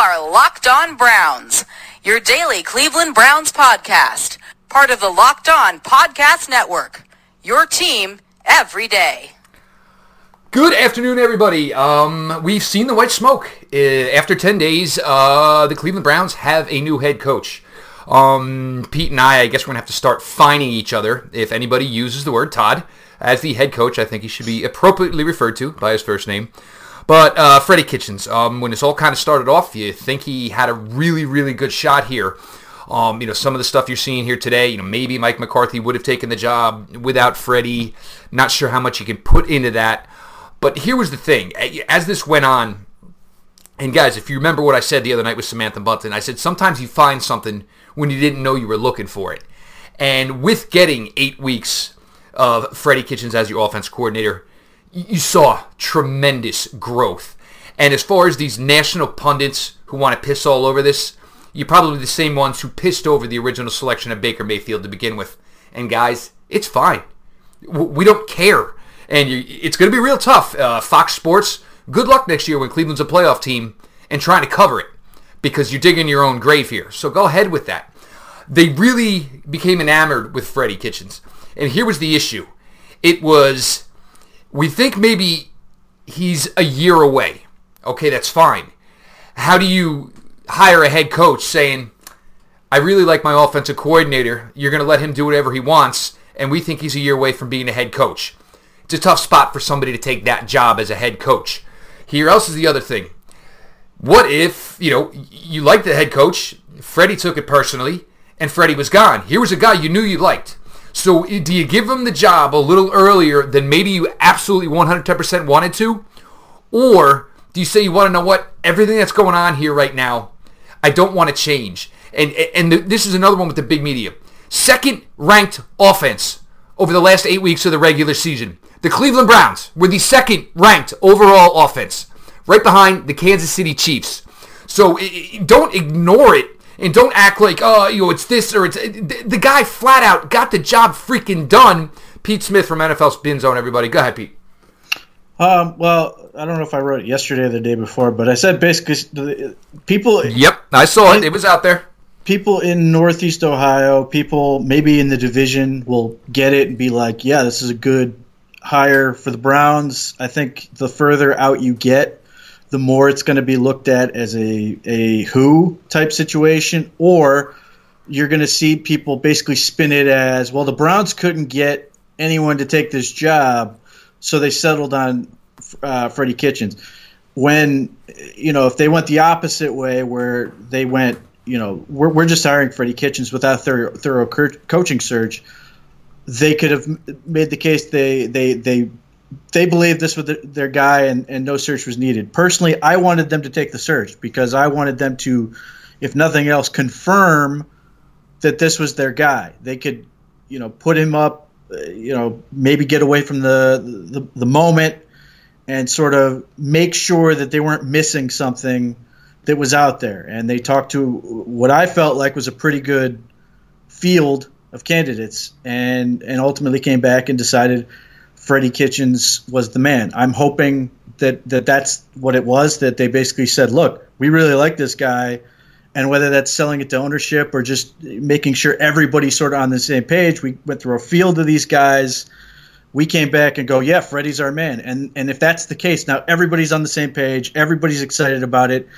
are Locked On Browns, your daily Cleveland Browns podcast, part of the Locked On Podcast Network. Your team every day. Good afternoon, everybody. Um, we've seen the white smoke. Uh, after 10 days, uh, the Cleveland Browns have a new head coach. Um, Pete and I, I guess we're going to have to start fining each other if anybody uses the word Todd as the head coach. I think he should be appropriately referred to by his first name. But uh, Freddie Kitchens, um, when this all kind of started off, you think he had a really, really good shot here. Um, you know, some of the stuff you're seeing here today, you know, maybe Mike McCarthy would have taken the job without Freddie. Not sure how much you can put into that. But here was the thing. As this went on, and guys, if you remember what I said the other night with Samantha Bunton, I said sometimes you find something when you didn't know you were looking for it. And with getting eight weeks of Freddie Kitchens as your offense coordinator, you saw tremendous growth. And as far as these national pundits who want to piss all over this, you're probably the same ones who pissed over the original selection of Baker Mayfield to begin with. And guys, it's fine. We don't care. And it's going to be real tough. Uh, Fox Sports, good luck next year when Cleveland's a playoff team and trying to cover it because you're digging your own grave here. So go ahead with that. They really became enamored with Freddie Kitchens. And here was the issue. It was, we think maybe he's a year away. Okay, that's fine. How do you hire a head coach saying, I really like my offensive coordinator. You're going to let him do whatever he wants, and we think he's a year away from being a head coach. It's a tough spot for somebody to take that job as a head coach. Here else is the other thing. What if, you know, you like the head coach, Freddie took it personally, and Freddie was gone. Here was a guy you knew you liked. So do you give him the job a little earlier than maybe you absolutely 110% wanted to? Or do you say you want to know what? Everything that's going on here right now, I don't want to change. And, and this is another one with the big media. Second ranked offense over the last eight weeks of the regular season. The Cleveland Browns were the second ranked overall offense, right behind the Kansas City Chiefs. So don't ignore it and don't act like oh you know it's this or it's the guy flat out got the job freaking done. Pete Smith from NFL Spin Zone. Everybody, go ahead, Pete. Um, well, I don't know if I wrote it yesterday or the day before, but I said basically people. Yep, I saw it. It was out there. People in Northeast Ohio, people maybe in the division will get it and be like, "Yeah, this is a good hire for the Browns." I think the further out you get, the more it's going to be looked at as a, a who type situation, or you're going to see people basically spin it as well. The Browns couldn't get anyone to take this job, so they settled on uh, Freddie Kitchens. When you know, if they went the opposite way, where they went, you know, we're, we're just hiring Freddie Kitchens without thorough, thorough coaching search, they could have made the case they they they they believed this was their guy and, and no search was needed. Personally, I wanted them to take the search because I wanted them to, if nothing else, confirm that this was their guy. They could, you know, put him up, uh, you know, maybe get away from the, the, the moment and sort of make sure that they weren't missing something that was out there. And they talked to what I felt like was a pretty good field of candidates and and ultimately came back and decided – Freddie Kitchens was the man. I'm hoping that, that that's what it was, that they basically said, look, we really like this guy. And whether that's selling it to ownership or just making sure everybody's sort of on the same page, we went through a field of these guys. We came back and go, yeah, Freddie's our man. And and if that's the case, now everybody's on the same page, everybody's excited about it,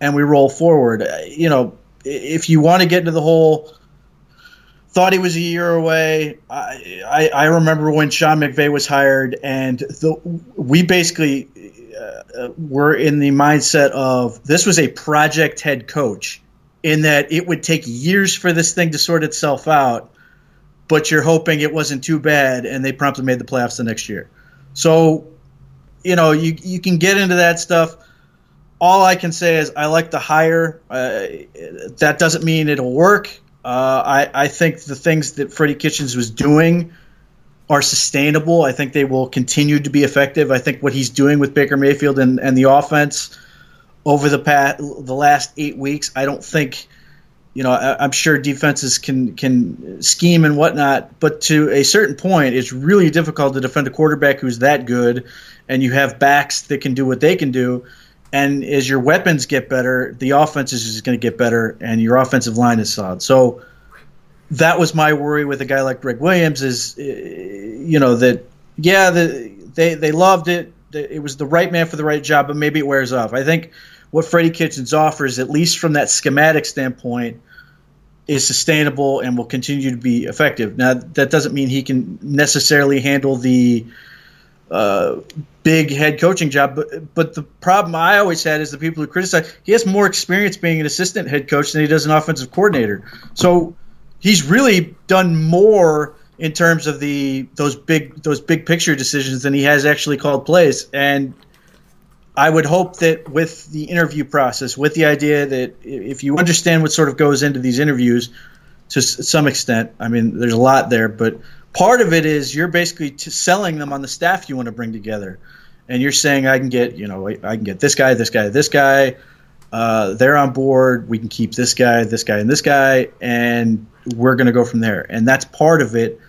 and we roll forward. You know, if you want to get into the whole thought he was a year away. I, I, I remember when Sean McVay was hired, and the, we basically uh, were in the mindset of this was a project head coach, in that it would take years for this thing to sort itself out, but you're hoping it wasn't too bad, and they promptly made the playoffs the next year. So, you know, you you can get into that stuff. All I can say is I like the hire. Uh, that doesn't mean it'll work uh, I, I think the things that Freddie Kitchens was doing are sustainable. I think they will continue to be effective. I think what he's doing with Baker Mayfield and, and the offense over the past the last eight weeks, I don't think you know I, am sure defenses can can scheme and whatnot, but to a certain point, it's really difficult to defend a quarterback who's that good, and you have backs that can do what they can do. And as your weapons get better, the offense is just going to get better, and your offensive line is solid. So that was my worry with a guy like Gregg Williams is, uh, you know, that yeah, the, they they loved it. It was the right man for the right job, but maybe it wears off. I think what Freddie Kitchens offers, at least from that schematic standpoint, is sustainable and will continue to be effective. Now, that doesn't mean he can necessarily handle the uh, big head coaching job, but but the problem I always had is the people who criticize he has more experience being an assistant head coach than he does an offensive coordinator. So he's really done more in terms of the those big those big picture decisions than he has actually called plays. And I would hope that with the interview process, with the idea that if you understand what sort of goes into these interviews, to some extent, I mean, there's a lot there, but part of it is you're basically selling them on the staff you want to bring together, and you're saying I can get you know I can get this guy, this guy, this guy. Uh, they're on board. We can keep this guy, this guy, and this guy, and we're going to go from there. And that's part of it.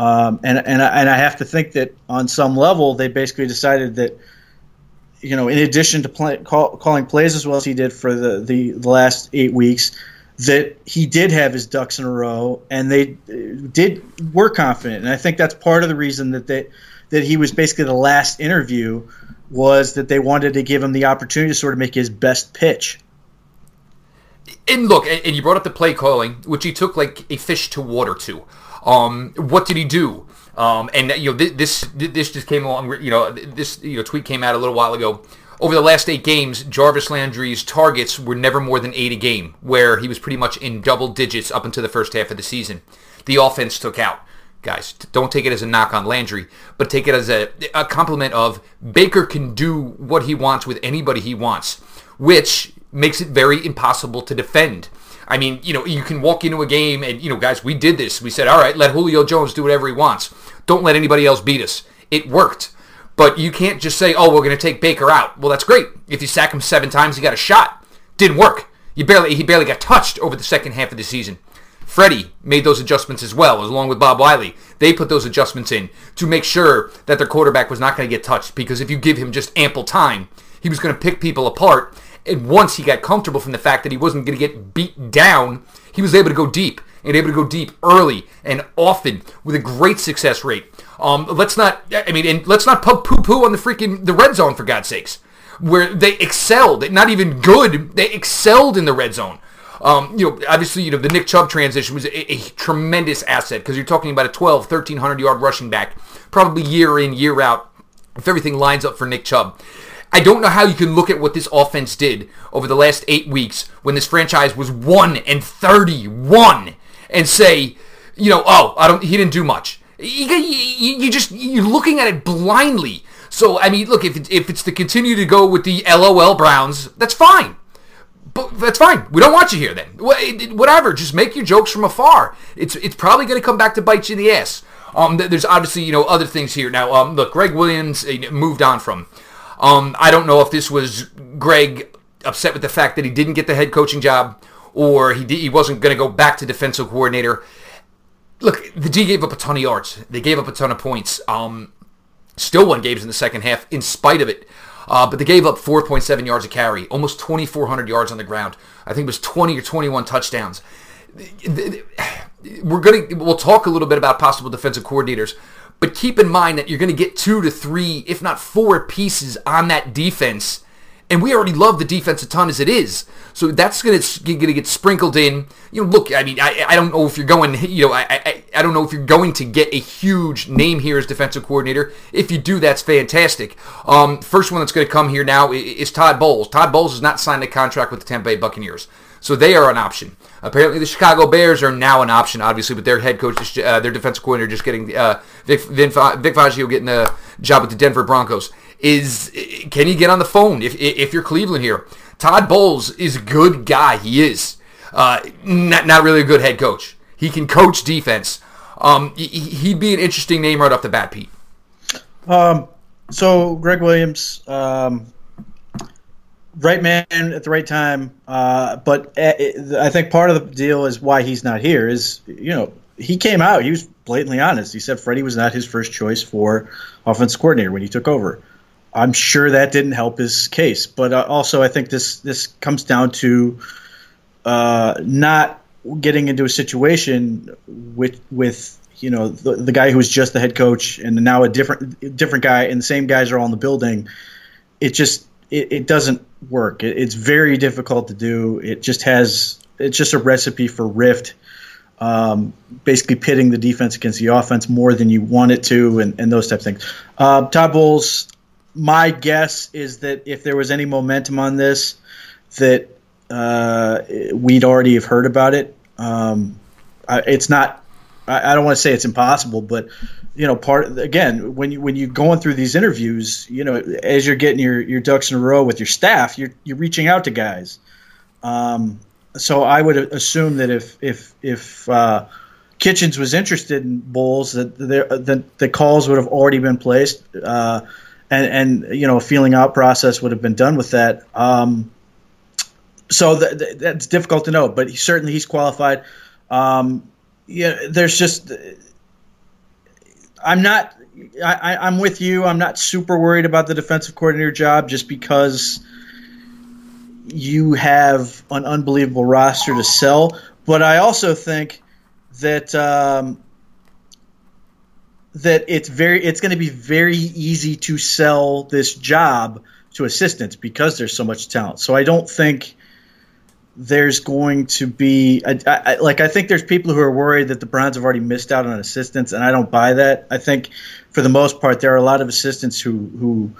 Um, and and I, and I have to think that on some level they basically decided that you know, in addition to play, call, calling plays as well as he did for the, the, the, last eight weeks, that he did have his ducks in a row, and they did were confident. And I think that's part of the reason that they that he was basically the last interview was that they wanted to give him the opportunity to sort of make his best pitch. And look, and you brought up the play calling, which he took like a fish to water to. Um, what did he do? Um, and you know this this just came along. You know this you know tweet came out a little while ago. Over the last eight games, Jarvis Landry's targets were never more than eight a game, where he was pretty much in double digits up until the first half of the season. The offense took out. Guys, don't take it as a knock on Landry, but take it as a, a compliment of Baker can do what he wants with anybody he wants, which makes it very impossible to defend. I mean, you know, you can walk into a game and, you know, guys, we did this. We said, all right, let Julio Jones do whatever he wants. Don't let anybody else beat us. It worked. But you can't just say, oh, we're going to take Baker out. Well, that's great. If you sack him seven times, he got a shot. Didn't work. You barely He barely got touched over the second half of the season. Freddie made those adjustments as well, along with Bob Wylie. They put those adjustments in to make sure that their quarterback was not going to get touched because if you give him just ample time, he was going to pick people apart and once he got comfortable from the fact that he wasn't going to get beat down, he was able to go deep and able to go deep early and often with a great success rate. Um, let's not, I mean, and let's not poo poo on the freaking the red zone for God's sakes, where they excelled, not even good, they excelled in the red zone. Um, you know, obviously, you know, the Nick Chubb transition was a, a tremendous asset because you're talking about a 12, 1300 yard rushing back, probably year in, year out, if everything lines up for Nick Chubb. I don't know how you can look at what this offense did over the last eight weeks when this franchise was one and thirty-one and say, you know, oh, I don't, he didn't do much. You, you, you just you're looking at it blindly. So I mean, look, if it's, if it's to continue to go with the LOL Browns, that's fine. But that's fine. We don't want you here then. Whatever. Just make your jokes from afar. It's it's probably going to come back to bite you in the ass. Um, there's obviously you know other things here. Now, um, look, Gregg Williams moved on from. Um, I don't know if this was Gregg upset with the fact that he didn't get the head coaching job or he, he wasn't going to go back to defensive coordinator. Look, the D gave up a ton of yards. They gave up a ton of points. Um, still won games in the second half in spite of it. Uh, but they gave up 4.7 yards a carry, almost 2,400 yards on the ground. I think it was 20 or 21 touchdowns. We're gonna we'll talk a little bit about possible defensive coordinators, but keep in mind that you're going to get two to three, if not four pieces on that defense. And we already love the defense a ton as it is. So that's going to get sprinkled in. You know, look, I mean, I, I don't know if you're going, you know, I, I, I don't know if you're going to get a huge name here as defensive coordinator. If you do, that's fantastic. Um, first one that's going to come here now is Todd Bowles. Todd Bowles has not signed a contract with the Tampa Bay Buccaneers. So they are an option. Apparently, the Chicago Bears are now an option, obviously, but their head coach, uh, their defensive coordinator, just getting uh, Vic, Vic, Vic Fangio getting a job with the Denver Broncos. Is can you get on the phone if if you're Cleveland here? Todd Bowles is a good guy. He is uh, not not really a good head coach. He can coach defense. Um, he'd be an interesting name right off the bat, Pete. Um, so Gregg Williams, um, right man at the right time. Uh, but eh, I think part of the deal is why he's not here is you know he came out he was blatantly honest. He said Freddie was not his first choice for offense coordinator when he took over. I'm sure that didn't help his case. But uh, also, I think this this comes down to uh, not getting into a situation with with you know the, the guy who was just the head coach and now a different different guy and the same guys are all in the building. It just it, it doesn't work. It, it's very difficult to do. It just has it's just a recipe for rift. Um, basically pitting the defense against the offense more than you want it to, and, and those type of things. Uh, Todd Bowles, my guess is that if there was any momentum on this, that uh, we'd already have heard about it. Um, I, it's not. I, I don't want to say it's impossible, but you know, part again when you when you're going through these interviews, you know, as you're getting your, your ducks in a row with your staff, you're you're reaching out to guys. Um, so I would assume that if if if uh, Kitchens was interested in Bowles, that the, the, the calls would have already been placed, uh, and and you know, a feeling out process would have been done with that. Um, so th- th- that's difficult to know, but he, certainly he's qualified. Um, yeah, there's just I'm not. I, I'm with you. I'm not super worried about the defensive coordinator job just because you have an unbelievable roster to sell. But I also think that um, that it's very it's going to be very easy to sell this job to assistants because there's so much talent. So I don't think there's going to be I, I, like I think there's people who are worried that the Browns have already missed out on assistants, and I don't buy that. I think for the most part there are a lot of assistants who who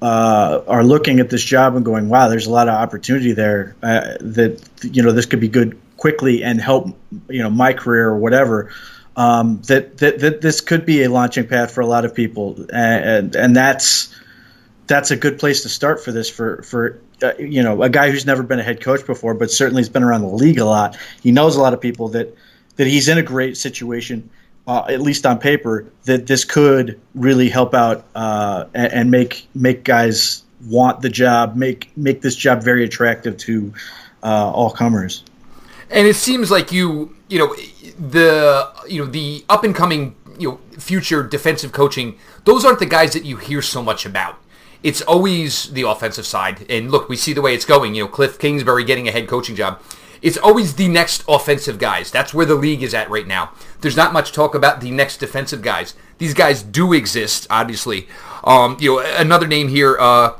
uh, are looking at this job and going, "Wow, there's a lot of opportunity there. Uh, that you know this could be good quickly and help you know my career or whatever." Um, that, that that this could be a launching pad for a lot of people, and and, and that's that's a good place to start for this for for uh, you know, a guy who's never been a head coach before, but certainly has been around the league a lot. He knows a lot of people that that he's in a great situation, uh, at least on paper, that this could really help out uh, and, and, make make guys want the job, make make this job very attractive to uh, all comers. And it seems like you, you know, the you know the up and coming you know future defensive coaching. Those aren't the guys that you hear so much about it's always the offensive side. And look, we see the way it's going. You know, Cliff Kingsbury getting a head coaching job. It's always the next offensive guys. That's where the league is at right now. There's not much talk about the next defensive guys. These guys do exist, obviously. Um, you know, another name here. Uh,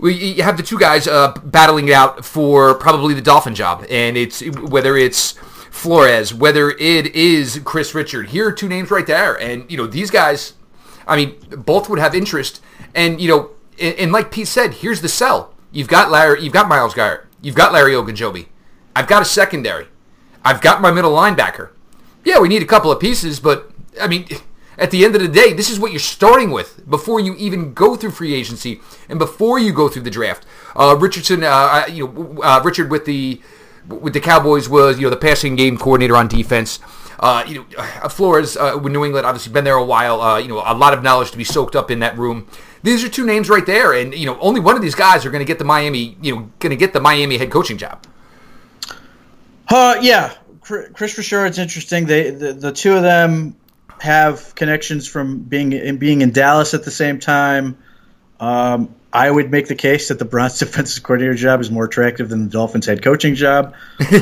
we you have the two guys uh, battling it out for probably the Dolphin job, and it's whether it's Flores, whether it is Kris Richard. Here are two names right there, and you know these guys. I mean, both would have interest, and you know and like Pete said, here's the sell. You've got Larry, you've got Myles Garrett, you've got Larry Ogunjobi. I've got a secondary. I've got my middle linebacker. Yeah, we need a couple of pieces, but I mean, at the end of the day, this is what you're starting with before you even go through free agency and before you go through the draft. Uh, Richardson, uh, you know, uh, Richard with the with the Cowboys was you know the passing game coordinator on defense. Uh, you know, uh, Flores uh, with New England, obviously been there a while. Uh, you know, a lot of knowledge to be soaked up in that room. These are two names right there, and you know, only one of these guys are going to get the Miami, you know, going to get the Miami head coaching job. Uh, yeah, Kris Richard's interesting. They the, the two of them have connections from being in being in Dallas at the same time. Um, I would make the case that the Browns defensive coordinator job is more attractive than the Dolphins head coaching job.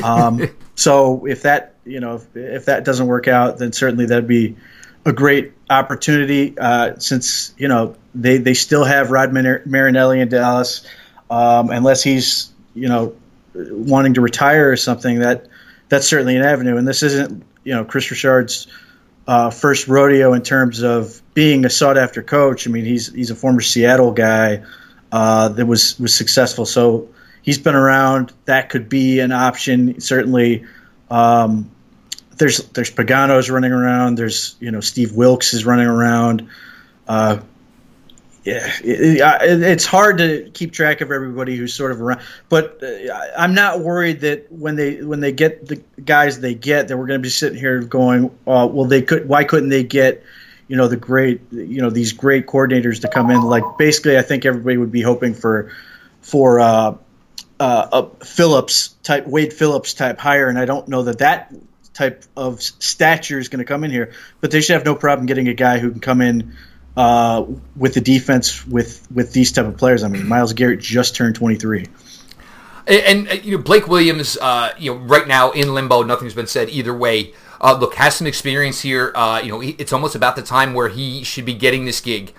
Um, so if that you know if, if, that doesn't work out, then certainly that'd be a great opportunity. Uh, since you know they they still have Rod Marinelli in Dallas, um, unless he's you know wanting to retire or something. That that's certainly an avenue. And this isn't you know Kris Richard's uh, first rodeo in terms of being a sought after coach. I mean, he's he's a former Seattle guy uh, that was was successful. So he's been around. That could be an option. Certainly, um, there's there's Pagano's running around. There's you know Steve Wilks is running around. Uh, yeah, it, it, it's hard to keep track of everybody who's sort of around. But uh, I'm not worried that when they when they get the guys they get, that we're going to be sitting here going, uh, well, they could. Why couldn't they get, you know, the great, you know, these great coordinators to come in? Like basically, I think everybody would be hoping for for uh, uh, a Phillips type, Wade Phillips type hire, and I don't know that that type of stature is going to come in here. But they should have no problem getting a guy who can come in uh, with the defense with with these type of players. I mean, Myles Garrett just turned 23. And, and uh, you know Blake Williams, uh, you know, right now in limbo. Nothing's been said either way. Uh, look, has some experience here. Uh, you know, it's almost about the time where he should be getting this gig.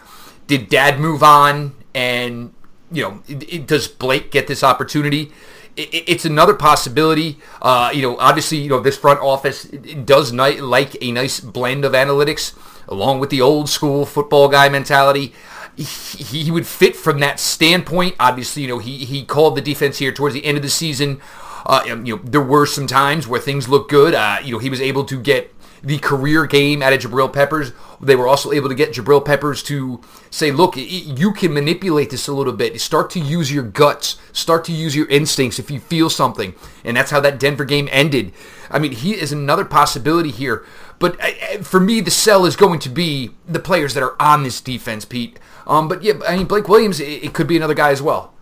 Did Dad move on? And you know, it, it, does Blake get this opportunity? it's another possibility. Uh, you know, obviously, you know this front office does ni- like a nice blend of analytics, along with the old school football guy mentality. He, he would fit from that standpoint. Obviously, you know he he called the defense here towards the end of the season. Uh, you know, there were some times where things looked good. Uh, you know, he was able to get the career game out of Jabril Peppers. They were also able to get Jabril Peppers to say, look, you can manipulate this a little bit. Start to use your guts. Start to use your instincts if you feel something. And that's how that Denver game ended. I mean, he is another possibility here. But for me, the sell is going to be the players that are on this defense, Pete. Um, but yeah, I mean, Blake Williams, it, could be another guy as well.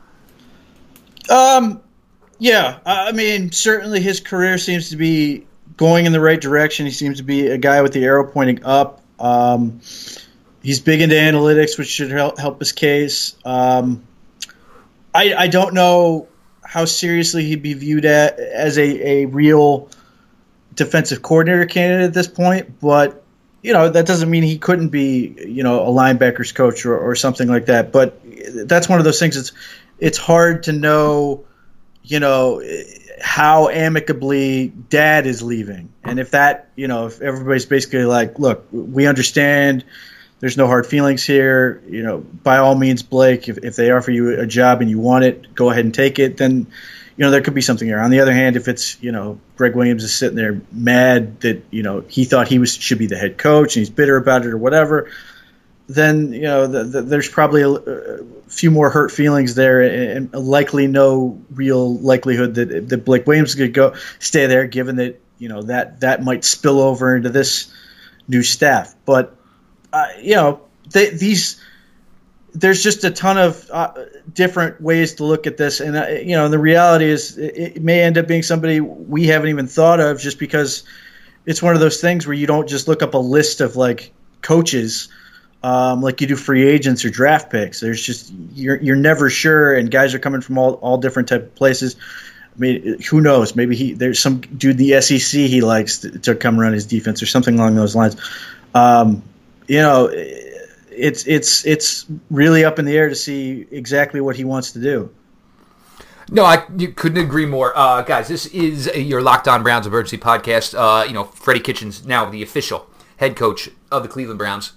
Um, yeah, I mean, certainly his career seems to be going in the right direction. He seems to be a guy with the arrow pointing up. Um, he's big into analytics, which should help, help his case. Um, I, I don't know how seriously he'd be viewed at, as a, a real defensive coordinator candidate at this point, but you know that doesn't mean he couldn't be you know a linebackers coach or, or something like that. But that's one of those things. It's it's hard to know, you know how amicably dad is leaving. And if that, you know, if everybody's basically like, look, we understand there's no hard feelings here, you know, by all means, Blake, if, if they offer you a job and you want it, go ahead and take it, then, you know, there could be something there. On the other hand, if it's, you know, Gregg Williams is sitting there mad that, you know, he thought he was should be the head coach and he's bitter about it or whatever, then you know the, the, there's probably a, a, few more hurt feelings there, and, likely no real likelihood that that Blake Williams could go stay there, given that you know that that might spill over into this new staff. But uh, you know they, these there's just a ton of uh, different ways to look at this, and uh, you know the reality is it, it may end up being somebody we haven't even thought of, just because it's one of those things where you don't just look up a list of like coaches um, like you do free agents or draft picks. There's just you're you're never sure, and guys are coming from all, all different type of places. I mean, who knows? Maybe he there's some dude the SEC he likes to, to come run his defense or something along those lines. Um, you know, it's it's it's really up in the air to see exactly what he wants to do. No, I couldn't agree more, uh, guys. This is your Locked On Browns emergency podcast. Uh, you know, Freddie Kitchens now the official head coach of the Cleveland Browns.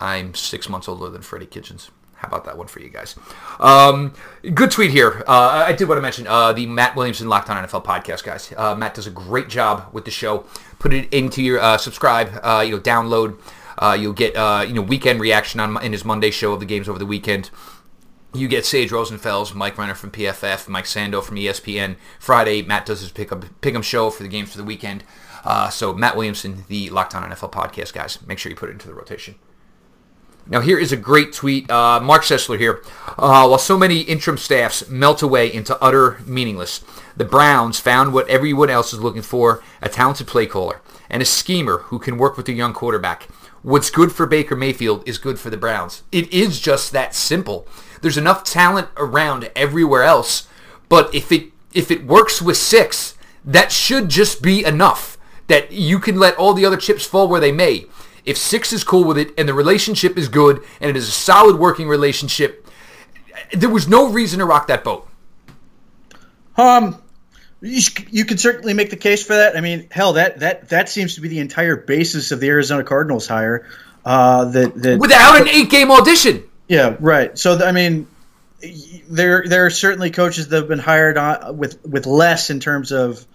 I'm six months older than Freddie Kitchens. How about that one for you guys? Um, good tweet here. Uh, I did want to mention uh, the Matt Williamson Locked On NFL podcast, guys. Uh, Matt does a great job with the show. Put it into your uh, subscribe. Uh, you know, download. Uh, you'll get you know weekend reaction on in his Monday show of the games over the weekend. You get Sage Rosenfels, Mike Renner from PFF, Mike Sando from ESPN. Friday, Matt does his pick up pick 'em show for the games for the weekend. so Matt Williamson, the Locked On NFL podcast, guys. Make sure you put it into the rotation. Now, here is a great tweet. Uh, Marc Sessler here. Uh, while so many interim staffs melt away into utter meaningless, the Browns found what everyone else is looking for a talented play caller and a schemer who can work with a young quarterback. What's good for Baker Mayfield is good for the Browns. It is just that simple. There's enough talent around everywhere else, but if it if it works with six, that should just be enough. That you can let all the other chips fall where they may. If Six is cool with it and the relationship is good and it is a solid working relationship, there was no reason to rock that boat. Um, you, you could certainly make the case for that. I mean, hell, that that that seems to be the entire basis of the Arizona Cardinals hire. Uh, that, that without an eight game audition. Yeah, right. So I mean, there there are certainly coaches that have been hired on with with less in terms of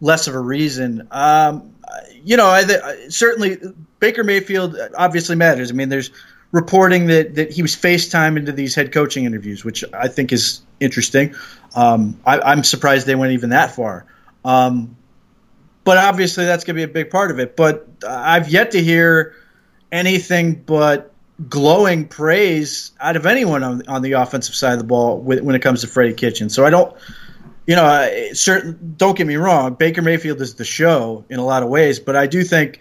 less of a reason. Um, you know, I, certainly Baker Mayfield obviously matters. I mean, there's reporting that, that he was FaceTime into these head coaching interviews, which I think is interesting. Um, I, am surprised they went even that far. Um, but obviously, that's going to be a big part of it. But I've yet to hear anything but glowing praise out of anyone on, on the offensive side of the ball when it comes to Freddie Kitchen. So I don't you know, certain. Don't get me wrong. Baker Mayfield is the show in a lot of ways, but I do think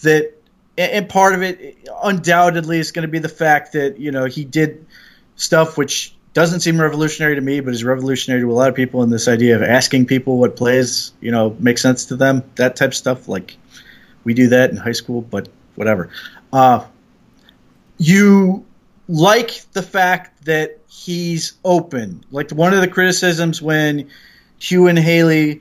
that and part of it undoubtedly is going to be the fact that you know he did stuff which doesn't seem revolutionary to me, but is revolutionary to a lot of people in this idea of asking people what plays, you know, make sense to them, that type of stuff. Like we do that in high school, but whatever. Uh, you like the fact that he's open. Like one of the criticisms when Hue and Haley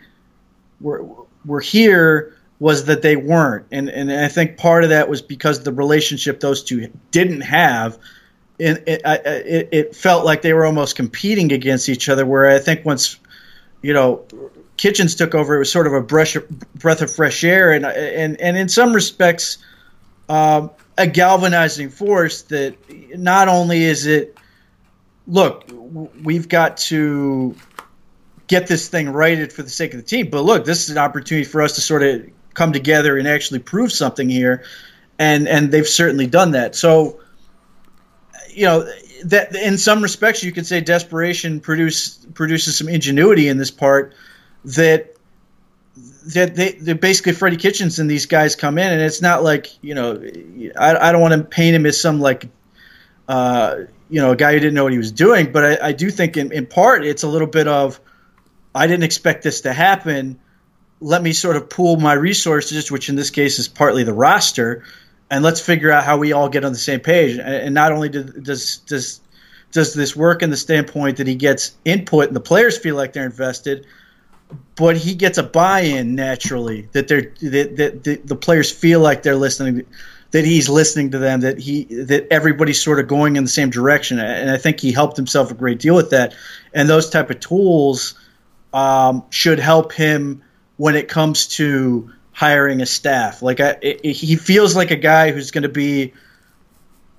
were were here was that they weren't, and and I think part of that was because the relationship those two didn't have it, it, it, felt like they were almost competing against each other. Where I think once, you know, Kitchens took over, it was sort of a breath, breath of fresh air, and and and in some respects, um, a galvanizing force. That not only is it, look, we've got to get this thing righted for the sake of the team, but look, this is an opportunity for us to sort of come together and actually prove something here, and and they've certainly done that. So you know that in some respects you could say desperation produce produces some ingenuity in this part that that they they basically Freddie Kitchens and these guys come in and it's not like you know I, I don't want to paint him as some like uh, you know a guy who didn't know what he was doing but I, I do think in, in part it's a little bit of I didn't expect this to happen. Let me sort of pool my resources which in this case is partly the roster and let's figure out how we all get on the same page. And not only does does does this work in the standpoint that he gets input and the players feel like they're invested, but he gets a buy-in naturally that they're that, that, that the players feel like they're listening that he's listening to them that he that everybody's sort of going in the same direction and i think he helped himself a great deal with that and those type of tools um, should help him when it comes to hiring a staff. Like I, it, he feels like a guy who's going to be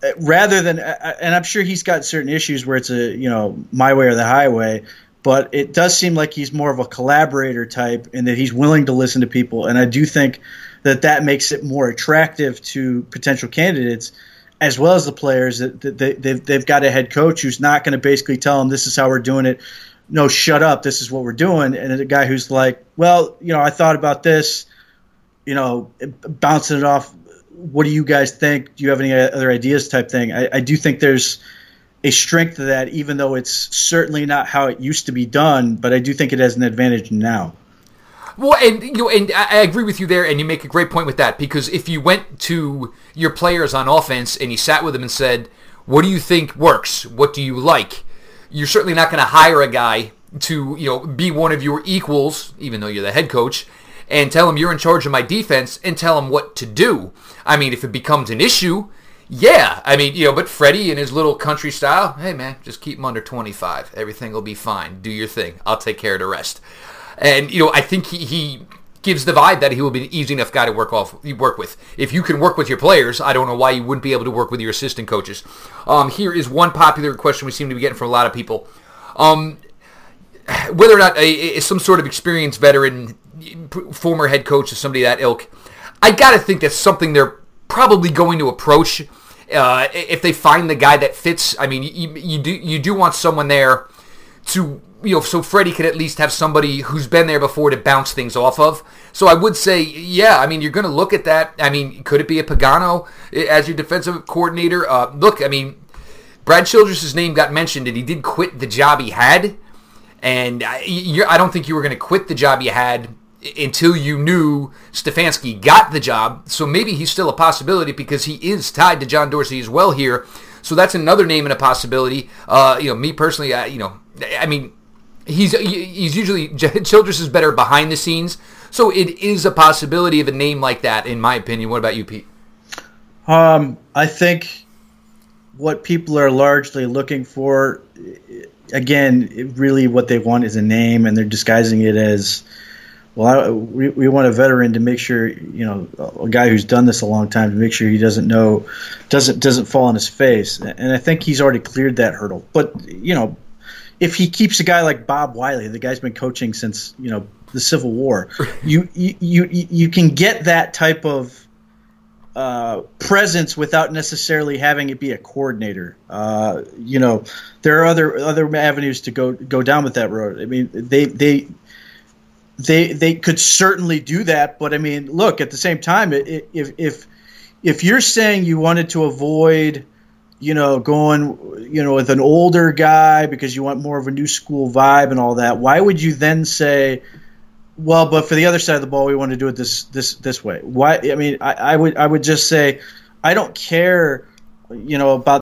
uh, rather than, uh, uh, and I'm sure he's got certain issues where it's a you know my way or the highway. But it does seem like he's more of a collaborator type, and that he's willing to listen to people. And I do think that that makes it more attractive to potential candidates as well as the players that, they, they've, they've got a head coach who's not going to basically tell them this is how we're doing it no shut up this is what we're doing and a guy who's like well you know i thought about this you know, bouncing it off. What do you guys think? Do you have any other ideas? Type thing. I, I do think there's a strength to that, even though it's certainly not how it used to be done. But I do think it has an advantage now. Well, and you know, and I agree with you there, and you make a great point with that because if you went to your players on offense and you sat with them and said, "What do you think works? What do you like?" You're certainly not going to hire a guy to you know be one of your equals, even though you're the head coach, and tell him you're in charge of my defense and tell him what to do. I mean, if it becomes an issue, yeah. I mean, you know, but Freddie in his little country style, hey man, just keep him under 25. Everything will be fine. Do your thing. I'll take care of the rest. And you know, I think he, he gives the vibe that he will be an easy enough guy to work off work with. If you can work with your players, I don't know why you wouldn't be able to work with your assistant coaches. Um, here is one popular question we seem to be getting from a lot of people. Um, whether or not a, a, some sort of experienced veteran former head coach or somebody that ilk, I got to think that's something they're probably going to approach. Uh, if they find the guy that fits, I mean, you, you do you do want someone there to you know, so Freddie could at least have somebody who's been there before to bounce things off of. So I would say, yeah, I mean, you're going to look at that. I mean, could it be a Pagano as your defensive coordinator? Uh, look, I mean, Brad Childress' name got mentioned, and he did quit the job he had. And I, I don't think you were going to quit the job you had until you knew Stefanski got the job. So maybe he's still a possibility because he is tied to John Dorsey as well here. So that's another name and a possibility. Uh, you know, me personally, I, you know, I mean, he's he's usually Childress is better behind the scenes. So it is a possibility of a name like that, in my opinion. What about you, Pete? Um, I think what people are largely looking for, again, really what they want is a name, and they're disguising it as well, I, we, we want a veteran to make sure, you know, a guy who's done this a long time to make sure he doesn't know, doesn't doesn't fall on his face. And I think he's already cleared that hurdle. But you know, if he keeps a guy like Bob Wylie, the guy's been coaching since you know the Civil War, you you you, you can get that type of uh, presence without necessarily having it be a coordinator. Uh, you know, there are other other avenues to go go down with that road. I mean, they they they they could certainly do that. But I mean, look at the same time, if if if you're saying you wanted to avoid, you know, going, you know, with an older guy because you want more of a new school vibe and all that, why would you then say, well, but for the other side of the ball, we want to do it this this this way? Why? I mean, I, I would I would just say, I don't care, you know, about